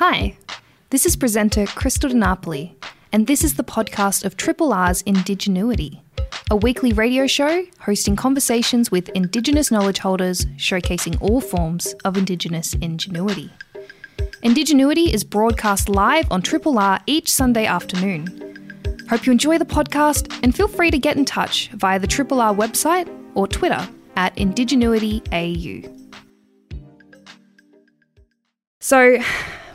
Hi, this is presenter Krystal De Napoli, and this is the podcast of Triple R's Indigenuity, a weekly radio show hosting conversations with Indigenous knowledge holders showcasing all forms of Indigenous ingenuity. Indigenuity is broadcast live on Triple R each Sunday afternoon. Hope you enjoy the podcast and feel free to get in touch via the Triple R website or Twitter at IndigenuityAU. So,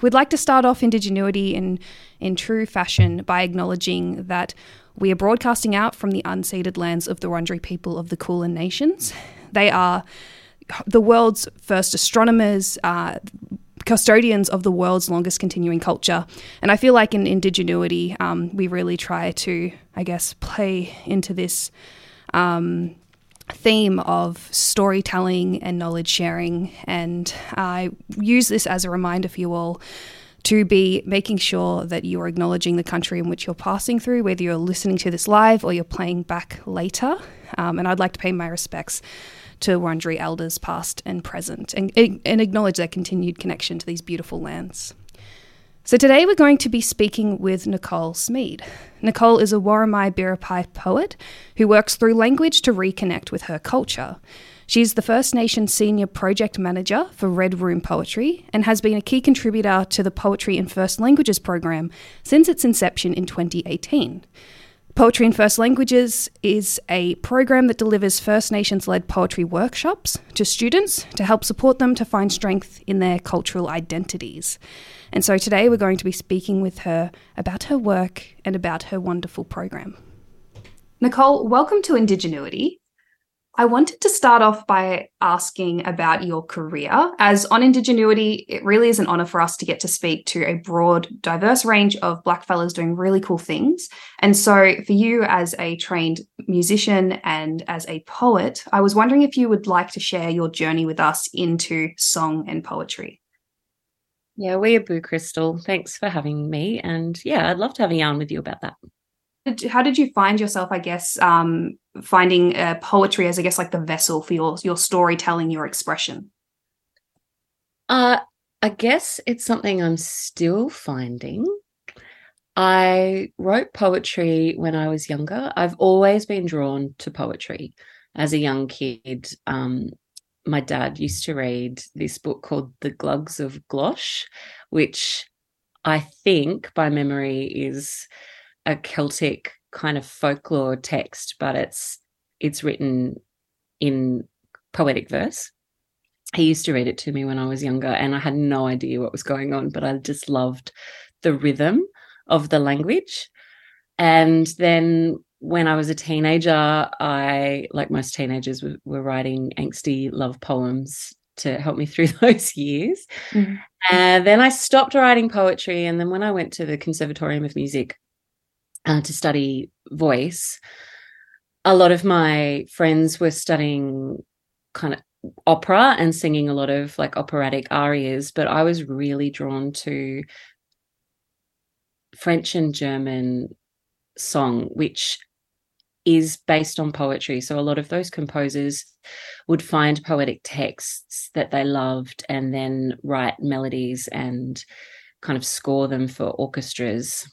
we'd like to start off Indigenuity in, in true fashion by acknowledging that we are broadcasting out from the unceded lands of the Wurundjeri people of the Kulin Nations. They are the world's first astronomers, uh, custodians of the world's longest continuing culture. And I feel like in Indigenuity, um, we really try to, I guess, play into this um, theme of storytelling and knowledge sharing. And I use this as a reminder for you all to be making sure that you are acknowledging the country in which you're passing through, whether you're listening to this live or you're playing back later. Um, and I'd like to pay my respects to Wurundjeri elders past and present and, and acknowledge their continued connection to these beautiful lands. So today we're going to be speaking with Nicole Smede. Nicole is a Worimi Biripi poet who works through language to reconnect with her culture. She's the First Nation Senior Project Manager for Red Room Poetry and has been a key contributor to the Poetry in First Languages program since its inception in 2018. Poetry in First Languages is a program that delivers First Nations led poetry workshops to students to help support them to find strength in their cultural identities. And so today we're going to be speaking with her about her work and about her wonderful program. Nicole, welcome to Indigenuity. I wanted to start off by asking about your career. As on Indigenuity, it really is an honour for us to get to speak to a broad, diverse range of Blackfellas doing really cool things. And so, for you as a trained musician and as a poet, I was wondering if you would like to share your journey with us into song and poetry. Yeah, we are Boo Krystal. Thanks for having me. And yeah, I'd love to have a yarn with you about that. How did you find yourself i guess um, finding uh, poetry as i guess like the vessel for your your storytelling your expression? Uh i guess it's something i'm still finding. I wrote poetry when i was younger. I've always been drawn to poetry as a young kid. Um, my dad used to read this book called the Glugs of Gosh which i think by memory is a Celtic kind of folklore text, but it's it's written in poetic verse. He used to read it to me when I was younger, and I had no idea what was going on, but I just loved the rhythm of the language. And then when I was a teenager, I, like most teenagers, were, were writing angsty love poems to help me through those years. And then I stopped writing poetry. And then when I went to the Conservatorium of Music, uh, to study voice, a lot of my friends were studying kind of opera and singing a lot of like operatic arias, but I was really drawn to French and German song, which is based on poetry. So a lot of those composers would find poetic texts that they loved and then write melodies and kind of score them for orchestras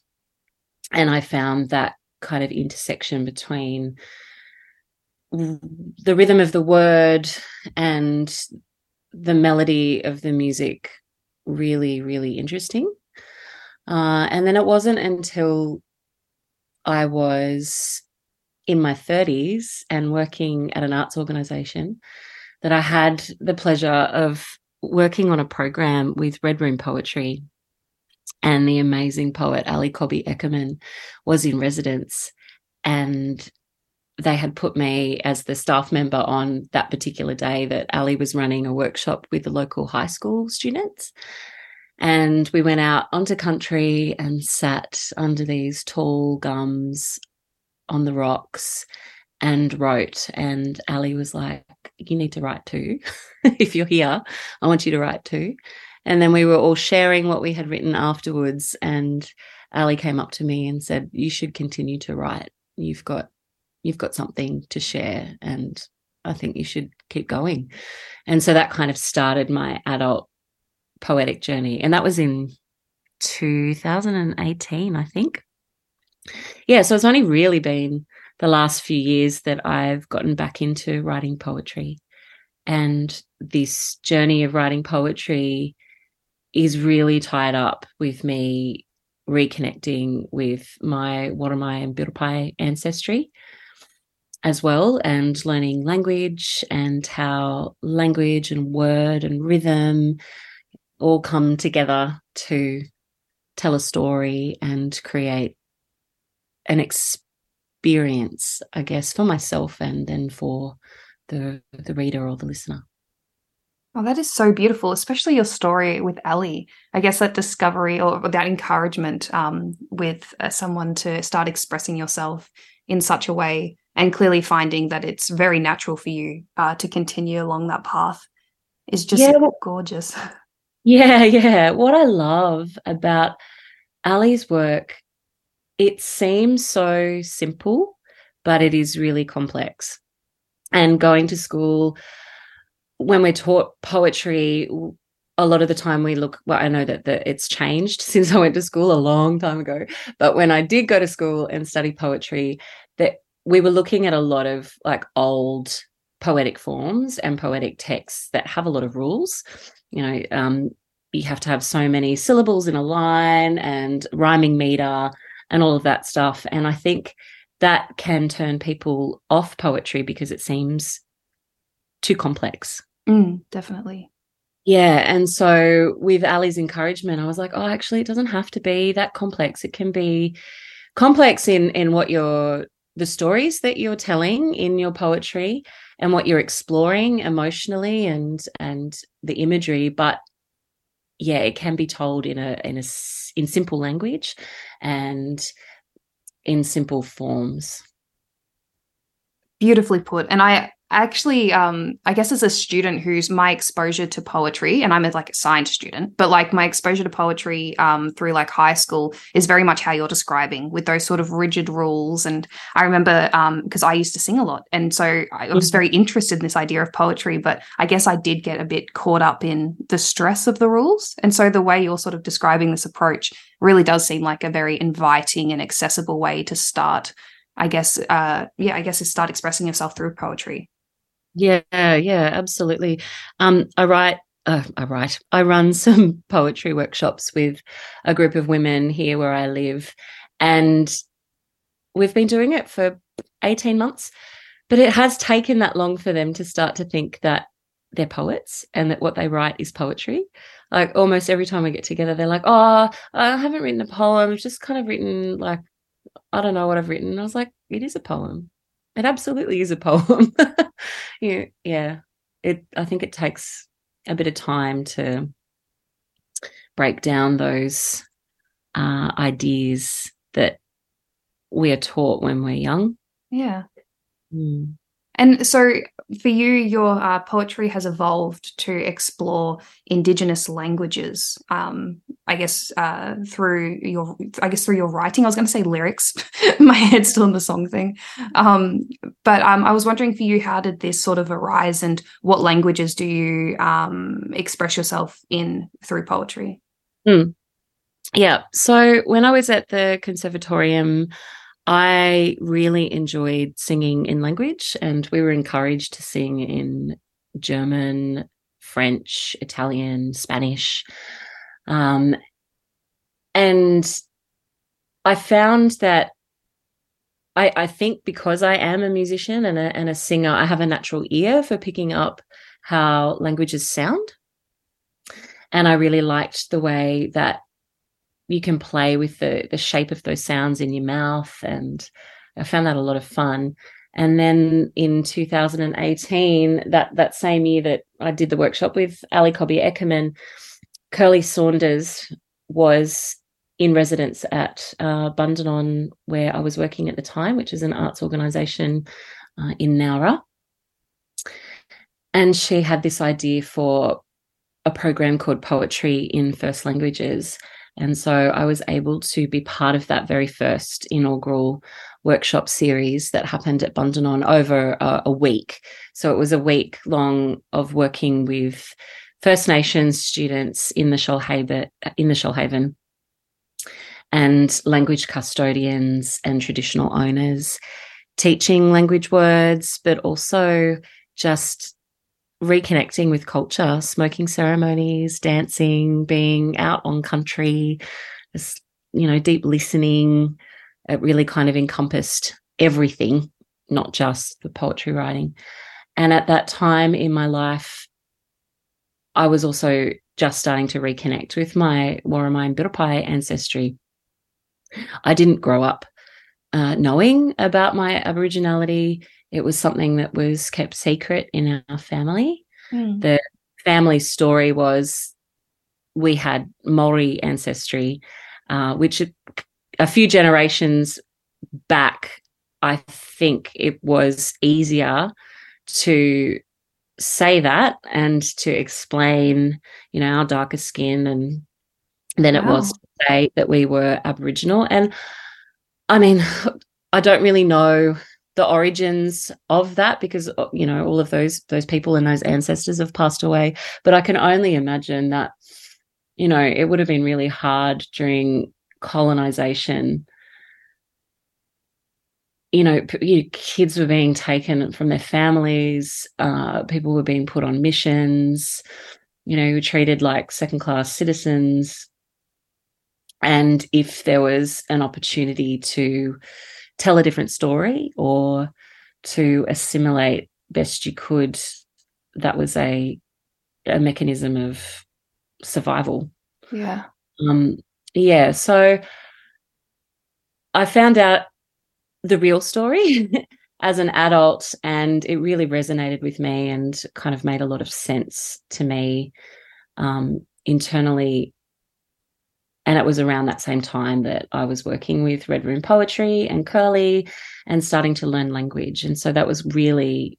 and I found that kind of intersection between the rhythm of the word and the melody of the music really, really interesting. Uh, and then it wasn't until I was in my 30s and working at an arts organization that I had the pleasure of working on a program with Red Room Poetry and the amazing poet Ali Cobby Eckermann was in residence and they had put me as the staff member on that particular day that Ali was running a workshop with the local high school students. And we went out onto country and sat under these tall gums on the rocks and wrote. And Ali was like, You need to write too. if you're here, I want you to write too. And then we were all sharing what we had written afterwards. And Ali came up to me and said, You should continue to write. You've got you've got something to share and I think you should keep going. And so that kind of started my adult poetic journey. And that was in 2018, I think. Yeah, so it's only really been the last few years that I've gotten back into writing poetry. And this journey of writing poetry is really tied up with me reconnecting with my Worimi and Biripi ancestry as well and learning language and how language and word and rhythm all come together to tell a story and create an experience i guess for myself and then for the the reader or the listener Oh, that is so beautiful, especially your story with Ali. I guess that discovery or that encouragement um, with uh, someone to start expressing yourself in such a way, and clearly finding that it's very natural for you uh, to continue along that path is just yeah, well, gorgeous. Yeah, yeah. What I love about Ali's work, it seems so simple, but it is really complex. And going to school, when we're taught poetry, a lot of the time we look well i know that, that it's changed since i went to school a long time ago but when i did go to school and study poetry that we were looking at a lot of like old poetic forms and poetic texts that have a lot of rules you know um, you have to have so many syllables in a line and rhyming meter and all of that stuff and i think that can turn people off poetry because it seems too complex Mm, definitely. Yeah. And so with Ali's encouragement, I was like, oh, actually, it doesn't have to be that complex. It can be complex in in what you're the stories that you're telling in your poetry and what you're exploring emotionally and and the imagery but yeah it can be told in a in a in simple language and in simple forms. Beautifully put. And i actually um i guess as a student who's my exposure to poetry and i'm a, like a science student but like my exposure to poetry um through like high school is very much how you're describing with those sort of rigid rules and i remember um because i used to sing a lot and so i was mm-hmm. very interested in this idea of poetry but i guess i did get a bit caught up in the stress of the rules and so the way you're sort of describing this approach really does seem like a very inviting and accessible way to start I guess, uh, yeah, I guess is start expressing yourself through poetry. Yeah, yeah, absolutely. Um, I write uh, I write. I run some poetry workshops with a group of women here where I live, and we've been doing it for 18 months. But it has taken that long for them to start to think that they're poets and that what they write is poetry. Like almost every time we get together, they're like, Oh, I haven't written a poem. I've just kind of written, like, I don't know what I've written. And I was like, It is a poem. It absolutely is a poem. yeah, yeah. It. I think it takes a bit of time to break down those uh, ideas that we are taught when we're young. Yeah. Mm. And so for you, your uh, poetry has evolved to explore Indigenous languages. Um, I guess uh, through your, I guess through your writing. I was going to say lyrics. My head's still in the song thing. Um, but um, I was wondering for you, how did this sort of arise, and what languages do you um, express yourself in through poetry? Mm. Yeah. So when I was at the conservatorium. I really enjoyed singing in language, and we were encouraged to sing in German, French, Italian, Spanish. Um, and I found that I, I think because I am a musician and a, and a singer, I have a natural ear for picking up how languages sound. And I really liked the way that you can play with the the shape of those sounds in your mouth and I found that a lot of fun. And then in 2018, that that same year that I did the workshop with Ali Cobby Eckermann, Kirli Saunders was in residence at uh, Bundanon, where I was working at the time, which is an arts organisation uh, in Nowra. And she had this idea for a program called Poetry in First Languages. And so I was able to be part of that very first inaugural workshop series that happened at Bundanon over a, a week. So it was a week long of working with First Nations students in the Shoalhaven, in the Shoalhaven and language custodians and traditional owners teaching language words, but also just reconnecting with culture, smoking ceremonies, dancing, being out on country, you know, deep listening. It really kind of encompassed everything, not just the poetry writing. And at that time in my life, I was also just starting to reconnect with my and Biripi ancestry. I didn't grow up uh, knowing about my Aboriginality. It was something that was kept secret in our family. Mm. The family story was we had Maori ancestry, uh, which a few generations back, I think it was easier to say that and to explain, you know, our darker skin and than wow. it was to say that we were Aboriginal. And I mean, I don't really know the origins of that because uh, you know all of those those people and those ancestors have passed away but i can only imagine that you know it would have been really hard during colonization you know, kids were being taken from their families, uh, people were being put on missions, you know, treated like second class citizens. And if there was an opportunity to tell a different story or to assimilate best you could, that was a a mechanism of survival. Yeah. Um, yeah. So I found out the real story as an adult and it really resonated with me and kind of made a lot of sense to me um, internally and it was around that same time that I was working with Red Room Poetry and Kirli and starting to learn language. And so that was really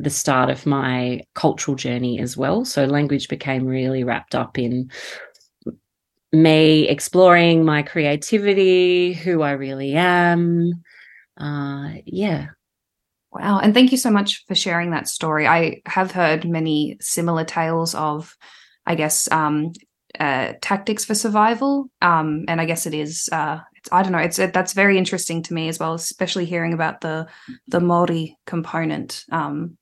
the start of my cultural journey as well. So language became really wrapped up in me exploring my creativity, who I really am, uh, yeah. Wow. And thank you so much for sharing that story. I have heard many similar tales of, I guess, um, uh, tactics for survival. Um, and I guess it is, uh, it's, I don't know, it's, it, that's very interesting to me as well, especially hearing about the, the Maori component. Um,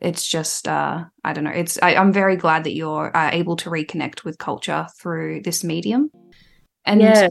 it's just, uh, I don't know, it's, I, am very glad that you're uh, able to reconnect with culture through this medium. And yeah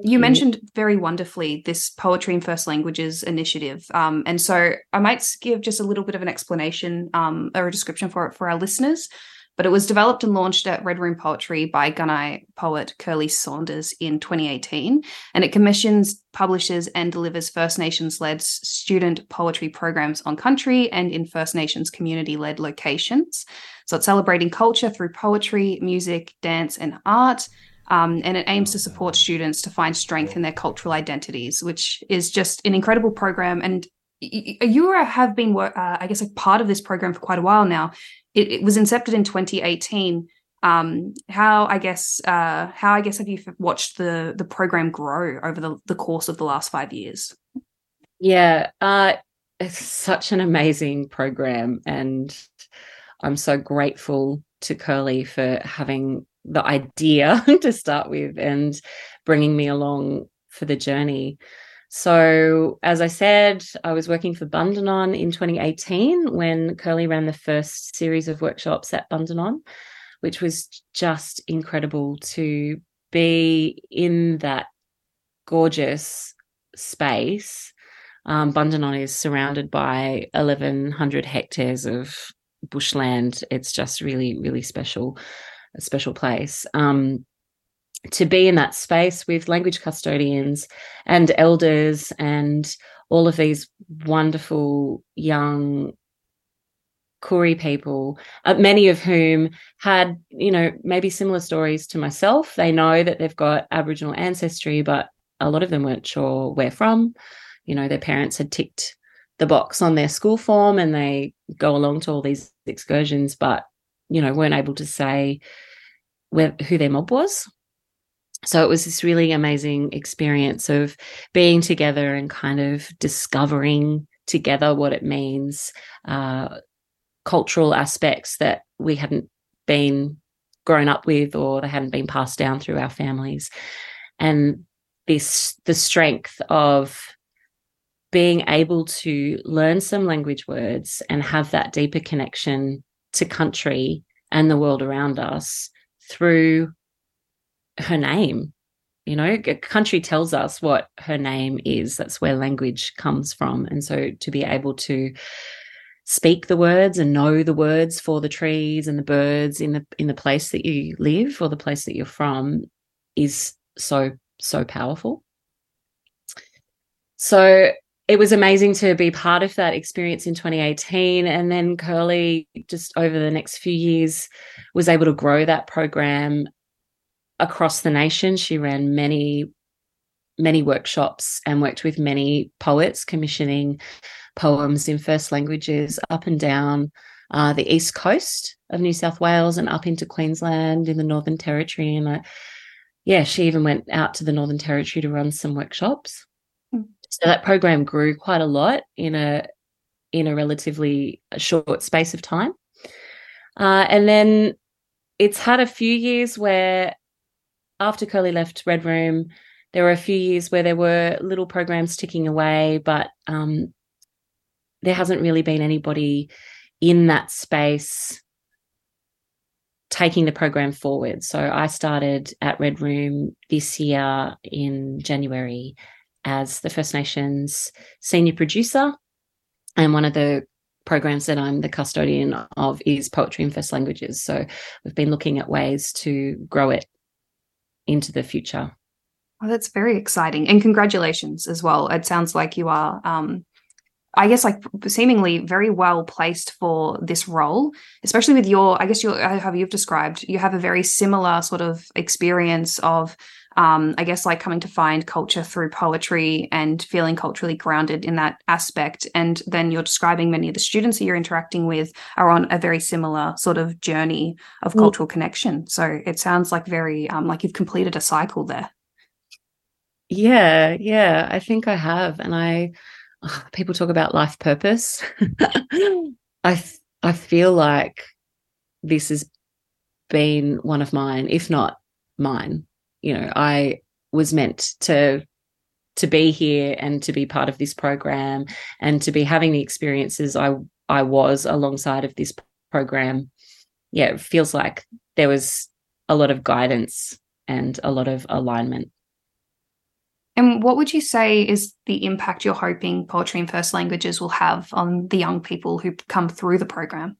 you mentioned very wonderfully this poetry in first languages initiative um, and so i might give just a little bit of an explanation um, or a description for it for our listeners but it was developed and launched at red room poetry by gunai poet Kirli Saunders in 2018 and it commissions publishes and delivers first nations led student poetry programs on country and in first nations community led locations so it's celebrating culture through poetry music dance and art um, and it aims to support students to find strength in their cultural identities, which is just an incredible program. And you have been, uh, I guess, a part of this program for quite a while now. It, it was incepted in 2018. Um, how I guess, uh, how I guess, have you watched the the program grow over the, the course of the last five years? Yeah, uh, it's such an amazing program, and I'm so grateful to Kirli for having the idea to start with and bringing me along for the journey. So, as I said, I was working for Bundanon in 2018 when Kirli ran the first series of workshops at Bundanon, which was just incredible to be in that gorgeous space. Um, Bundanon is surrounded by 1,100 hectares of bushland. It's just really, really special a special place. Um, to be in that space with language custodians and elders and all of these wonderful young Koori people, uh, many of whom had, you know, maybe similar stories to myself. They know that they've got Aboriginal ancestry, but a lot of them weren't sure where from. You know, their parents had ticked the box on their school form and they go along to all these excursions, but you know, weren't able to say where, who their mob was. So it was this really amazing experience of being together and kind of discovering together what it means, uh, cultural aspects that we hadn't been grown up with or they hadn't been passed down through our families. And this the strength of being able to learn some language words and have that deeper connection to country and the world around us through her name. You know, a country tells us what her name is. That's where language comes from. And so to be able to speak the words and know the words for the trees and the birds in the in the place that you live or the place that you're from is so so powerful. So it was amazing to be part of that experience in 2018 and then Kirli just over the next few years was able to grow that program across the nation. She ran many many workshops and worked with many poets commissioning poems in first languages up and down uh, the east coast of new south wales and up into queensland in the northern territory. And I, yeah she even went out to the northern territory to run some workshops. So that program grew quite a lot in a in a relatively short space of time. Uh, and then it's had a few years where after Kirli left Red Room, there were a few years where there were little programs ticking away, but um, there hasn't really been anybody in that space taking the program forward. So I started at Red Room this year in January as the First Nations senior producer. And one of the programs that I'm the custodian of is Poetry in First Languages. So we've been looking at ways to grow it into the future. Oh, that's very exciting. And congratulations as well. It sounds like you are, um, I guess, like seemingly very well placed for this role, especially with your, I guess, your, how you've described, you have a very similar sort of experience of um, I guess like coming to find culture through poetry and feeling culturally grounded in that aspect. And then you're describing many of the students that you're interacting with are on a very similar sort of journey of mm. cultural connection. So it sounds like very um, like you've completed a cycle there. Yeah, yeah, I think I have, and I oh, people talk about life purpose. I I feel like this has been one of mine, if not mine you know i was meant to to be here and to be part of this program and to be having the experiences i i was alongside of this program. Yeah it feels like there was a lot of guidance and a lot of alignment. And what would you say is the impact you're hoping poetry in first languages will have on the young people who come through the program?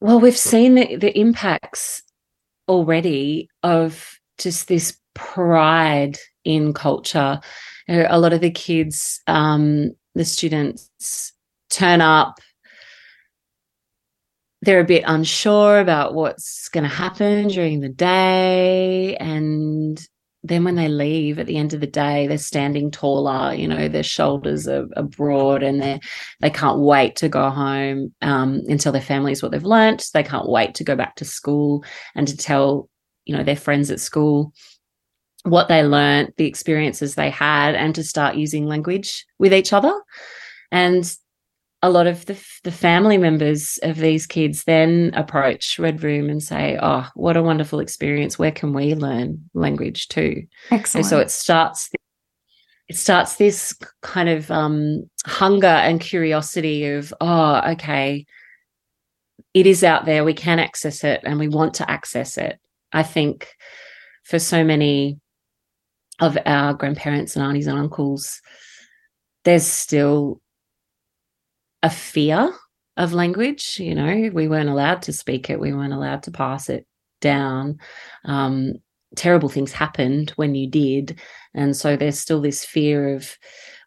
Well we've seen the, the impacts already of just this pride in culture. You know, a lot of the kids, um, the students turn up. They're a bit unsure about what's going to happen during the day. And then when they leave at the end of the day, they're standing taller, you know, their shoulders are, are broad and they they can't wait to go home um, and tell their families what they've learnt. They can't wait to go back to school and to tell, you know, their friends at school what they learnt, the experiences they had, and to start using language with each other. And a lot of the, the family members of these kids then approach Red Room and say, Oh, what a wonderful experience. Where can we learn language too? Excellent. And so it starts it starts this kind of um, hunger and curiosity of, oh, okay, it is out there. We can access it and we want to access it. I think for so many of our grandparents and aunties and uncles, there's still a fear of language. You know, we weren't allowed to speak it, we weren't allowed to pass it down. Um, terrible things happened when you did, and so there's still this fear of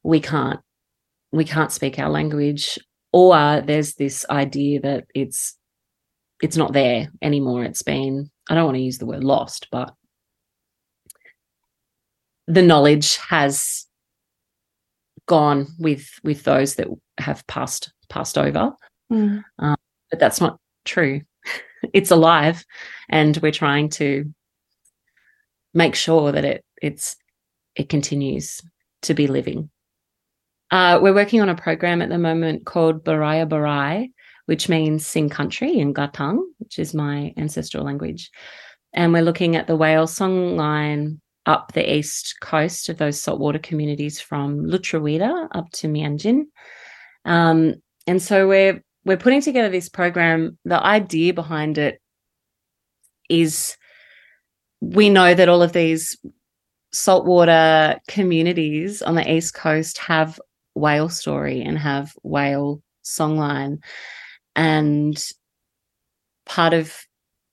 we can't we can't speak our language, or there's this idea that it's it's not there anymore. It's been I don't want to use the word lost, but the knowledge has gone with with those that have passed passed over mm. um, but that's not true it's alive and we're trying to make sure that it it's it continues to be living uh, we're working on a program at the moment called Baraya Barai, which means sing country in Gathang, which is my ancestral language. And we're looking at the whale song line up the east coast of those saltwater communities from Lutruwita up to Meanjin. Um, and so we're we're putting together this program. The idea behind it is we know that all of these saltwater communities on the east coast have whale story and have whale songline and part of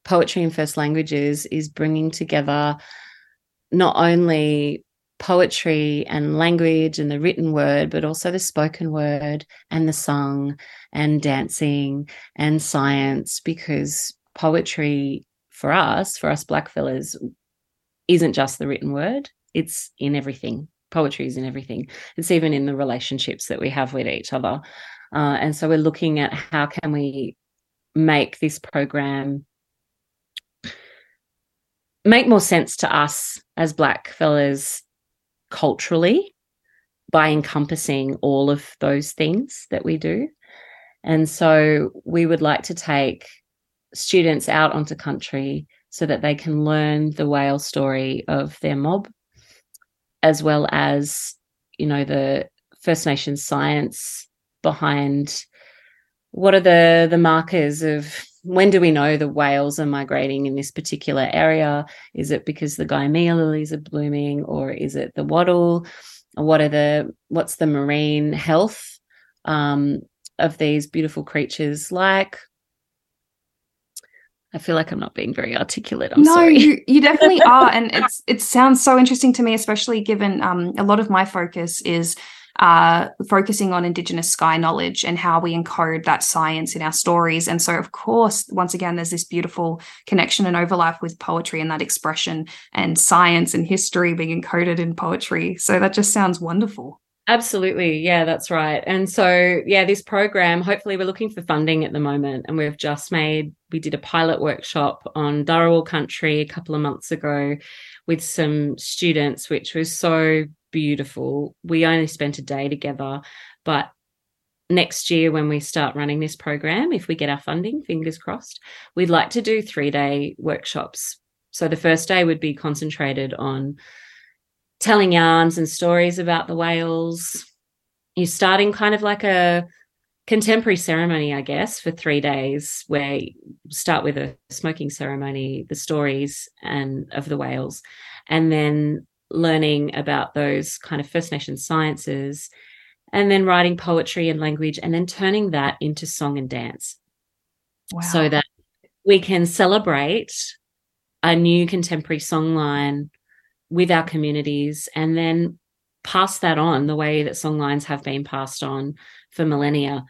poetry in first languages is bringing together not only poetry and language and the written word, but also the spoken word and the sung and dancing and science, because poetry for us, for us blackfellas, isn't just the written word, it's in everything. Poetry is in everything. It's even in the relationships that we have with each other. Uh, and so we're looking at how can we make this program make more sense to us as black fellas culturally by encompassing all of those things that we do. And so we would like to take students out onto country so that they can learn the whale story of their mob, as well as, you know, the First Nations science behind what are the the markers of when do we know the whales are migrating in this particular area? Is it because the Gymea lilies are blooming, or is it the wattle? What are the what's the marine health um, of these beautiful creatures like? I feel like I'm not being very articulate. I'm no, sorry. you, you definitely are, and it's it sounds so interesting to me, especially given um, a lot of my focus is focusing on Indigenous sky knowledge and how we encode that science in our stories. And so, of course, once again, there's this beautiful connection and overlap with poetry and that expression and science and history being encoded in poetry. So that just sounds wonderful. Absolutely. Yeah, that's right. And so, yeah, this program, hopefully, we're looking for funding at the moment. And we've just made, we did a pilot workshop on Dharawal country a couple of months ago with some students, which was so beautiful. We only spent a day together, but next year when we start running this program, if we get our funding, fingers crossed, we'd like to do three day workshops. So the first day would be concentrated on telling yarns and stories about the whales. You're starting kind of like a contemporary ceremony, I guess, for three days, where you start with a smoking ceremony, the stories and of the whales, and then learning about those kind of First Nation sciences, and then writing poetry and language, and then turning that into song and dance. Wow. So that we can celebrate a new contemporary songline with our communities and then pass that on the way that songlines have been passed on for millennia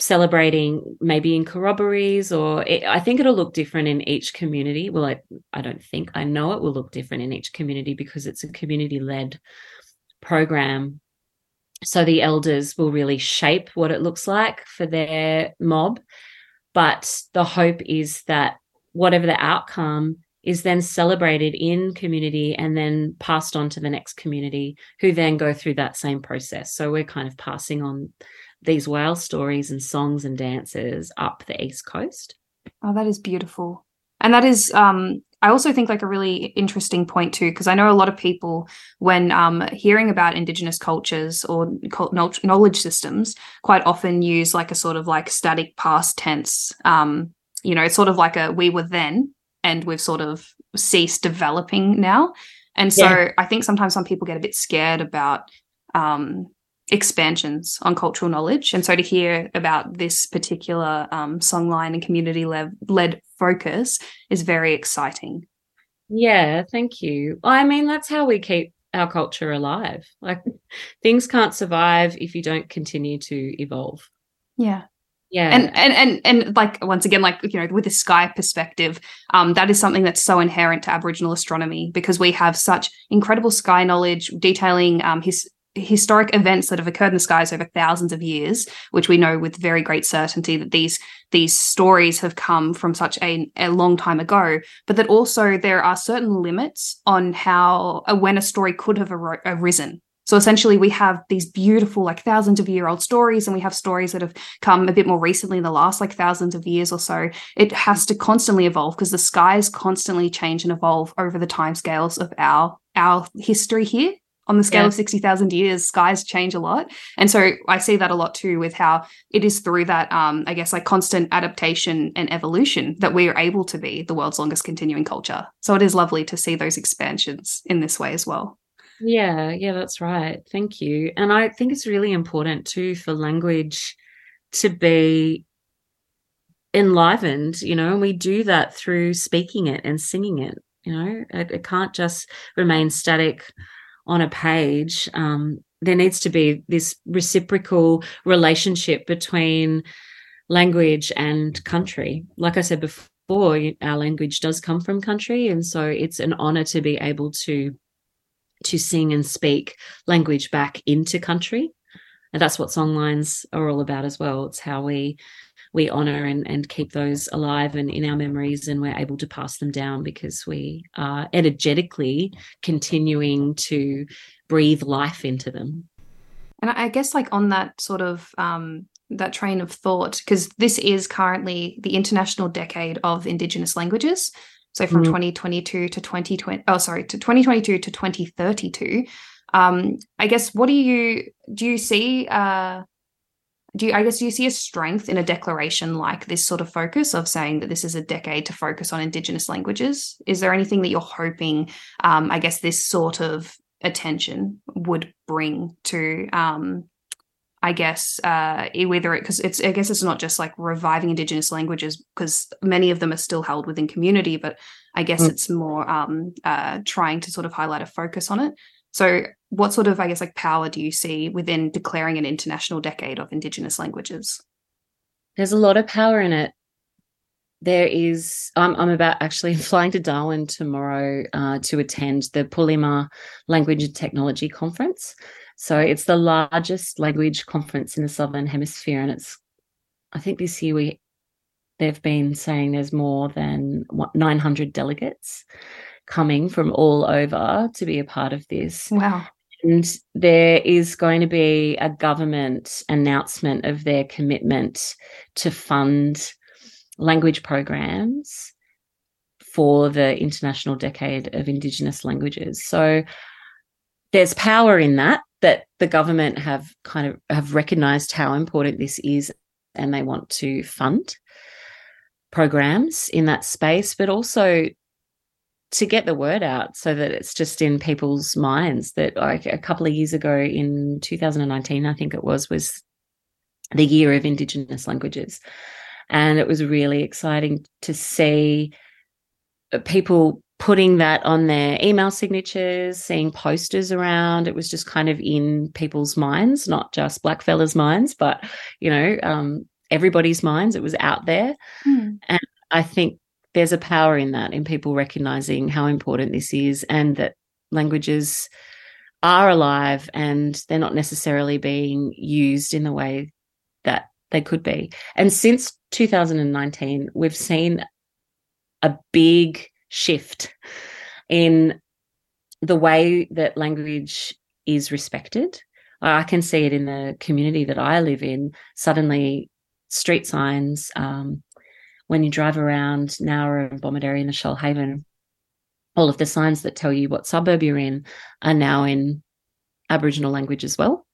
celebrating maybe in corroborees or it, i think it'll look different in each community. Well I, I don't think i know it will look different in each community because it's a community led program. So the elders will really shape what it looks like for their mob but the hope is that whatever the outcome is then celebrated in community and then passed on to the next community who then go through that same process. So we're kind of passing on these whale stories and songs and dances up the east coast. Oh, that is beautiful. And that is um I also think like a really interesting point too, because I know a lot of people, when um, hearing about Indigenous cultures or knowledge systems, quite often use like a sort of like static past tense. Um, you know, it's sort of like a we were then and we've sort of ceased developing now. And so yeah. I think sometimes some people get a bit scared about um, expansions on cultural knowledge. And so to hear about this particular um, songline and community led focus is very exciting. Yeah, thank you. I mean, that's how we keep our culture alive. Like things can't survive if you don't continue to evolve. Yeah. Yeah. And and and and like once again, like you know, with the sky perspective, um, that is something that's so inherent to Aboriginal astronomy because we have such incredible sky knowledge detailing um his historic events that have occurred in the skies over thousands of years, which we know with very great certainty that these these stories have come from such a, a long time ago, but that also there are certain limits on how uh, when a story could have ar- arisen. So essentially, we have these beautiful, like thousands of year old stories, and we have stories that have come a bit more recently in the last like thousands of years or so. It has to constantly evolve because the skies constantly change and evolve over the time scales of our our history here on the scale yeah. of 60,000 years, skies change a lot. And so I see that a lot too with how it is through that, um, I guess, like constant adaptation and evolution that we are able to be the world's longest continuing culture. So it is lovely to see those expansions in this way as well. Yeah, yeah, that's right. Thank you. And I think it's really important too for language to be enlivened, you know, and we do that through speaking it and singing it. You know, it, it can't just remain static on a page, um, there needs to be this reciprocal relationship between language and country. Like I said before, our language does come from country, and so it's an honor to be able to to sing and speak language back into country. And that's what songlines are all about as well. It's how we we honor and, and keep those alive and in our memories and we're able to pass them down because we are energetically continuing to breathe life into them. And i guess like on that sort of um that train of thought because this is currently the international decade of indigenous languages. So from mm. 2022 to 2020 oh sorry to 2022 to 2032 um i guess what do you do you see uh do you, I guess, do you see a strength in a declaration like this sort of focus of saying that this is a decade to focus on Indigenous languages? Is there anything that you're hoping, um, I guess, this sort of attention would bring to, um, I guess, uh, whether it, because it's, I guess it's not just like reviving Indigenous languages, because many of them are still held within community, but I guess mm. it's more um, uh, trying to sort of highlight a focus on it. So, what sort of, I guess, like power do you see within declaring an international decade of Indigenous languages? There's a lot of power in it. There is, I'm, I'm about actually flying to Darwin tomorrow uh, to attend the PULiiMA Language and Technology Conference. So, it's the largest language conference in the Southern Hemisphere. And it's, I think this year we, they've been saying there's more than 900 delegates coming from all over to be a part of this. Wow. And there is going to be a government announcement of their commitment to fund language programs for the International Decade of Indigenous Languages. So there's power in that, that the government have kind of have recognized how important this is and they want to fund programs in that space, but also to get the word out so that it's just in people's minds that like a couple of years ago in 2019 i think it was was the year of indigenous languages. And it was really exciting to see uh, people putting that on their email signatures seeing posters around. It was just kind of in people's minds not just blackfellas minds but you know um, everybody's minds. It was out there. Mm. and i think there's a power in that, in people recognizing how important this is and that languages are alive and they're not necessarily being used in the way that they could be. And since 2019, we've seen a big shift in the way that language is respected. I can see it in the community that I live in. Suddenly, street signs, um, when you drive around Nowra and Bomaderry and the Shoalhaven, all of the signs that tell you what suburb you're in are now in Aboriginal language as well.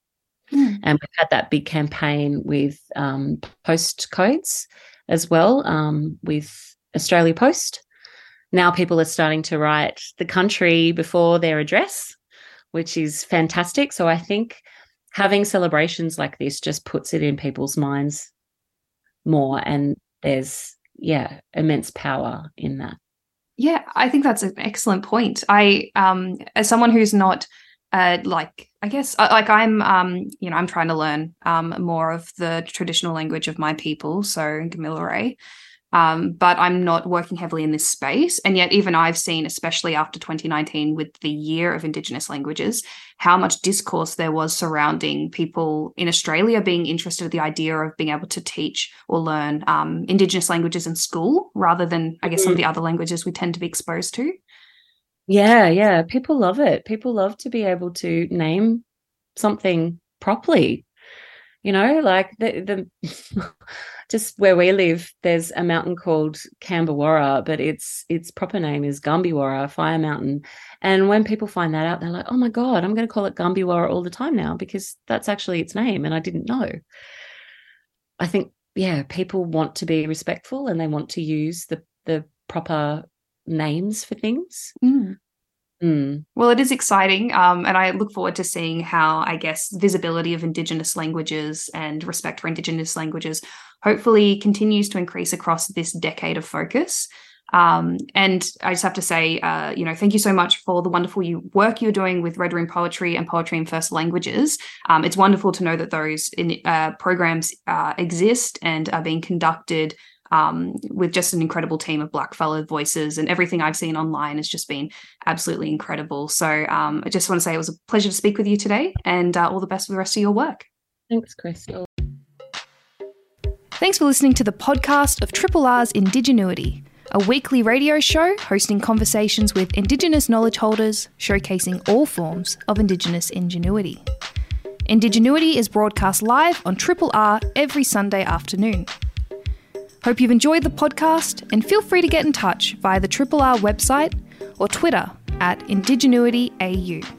Mm. And we've had that big campaign with um, post codes as well, um, with Australia Post. Now people are starting to write the country before their address, which is fantastic. So I think having celebrations like this just puts it in people's minds more. And there's yeah, immense power in that. Yeah, I think that's an excellent point. I, um, as someone who's not, uh, like, I guess, uh, like I'm, um, you know, I'm trying to learn um more of the traditional language of my people, so Gamilaroi. Um, but I'm not working heavily in this space. And yet, even I've seen, especially after 2019, with the year of Indigenous languages, how much discourse there was surrounding people in Australia being interested in the idea of being able to teach or learn um, Indigenous languages in school rather than, I guess, some of the mm. other languages we tend to be exposed to. Yeah, yeah. People love it. People love to be able to name something properly. You know, like the the just where we live, there's a mountain called Cambewarra, but its its proper name is Gumbiwarra Fire Mountain. And when people find that out, they're like, "Oh my god, I'm going to call it Gumbiwarra all the time now because that's actually its name, and I didn't know." I think, yeah, people want to be respectful and they want to use the the proper names for things. Mm. Mm. Well, it is exciting, um, and I look forward to seeing how, I guess, visibility of Indigenous languages and respect for Indigenous languages hopefully continues to increase across this decade of focus. Um, and I just have to say, uh, you know, thank you so much for the wonderful you, work you're doing with Red Room Poetry and Poetry in First Languages. Um, it's wonderful to know that those in, uh, programs uh, exist and are being conducted um, with just an incredible team of blackfellow voices and everything I've seen online has just been absolutely incredible. So um, I just want to say it was a pleasure to speak with you today and uh, all the best for the rest of your work. Thanks, Krystal. Thanks for listening to the podcast of Triple R's Indigenuity, a weekly radio show hosting conversations with Indigenous knowledge holders, showcasing all forms of Indigenous ingenuity. Indigenuity is broadcast live on Triple R every Sunday afternoon. Hope you've enjoyed the podcast and feel free to get in touch via the Triple R website or Twitter at IndigenuityAU.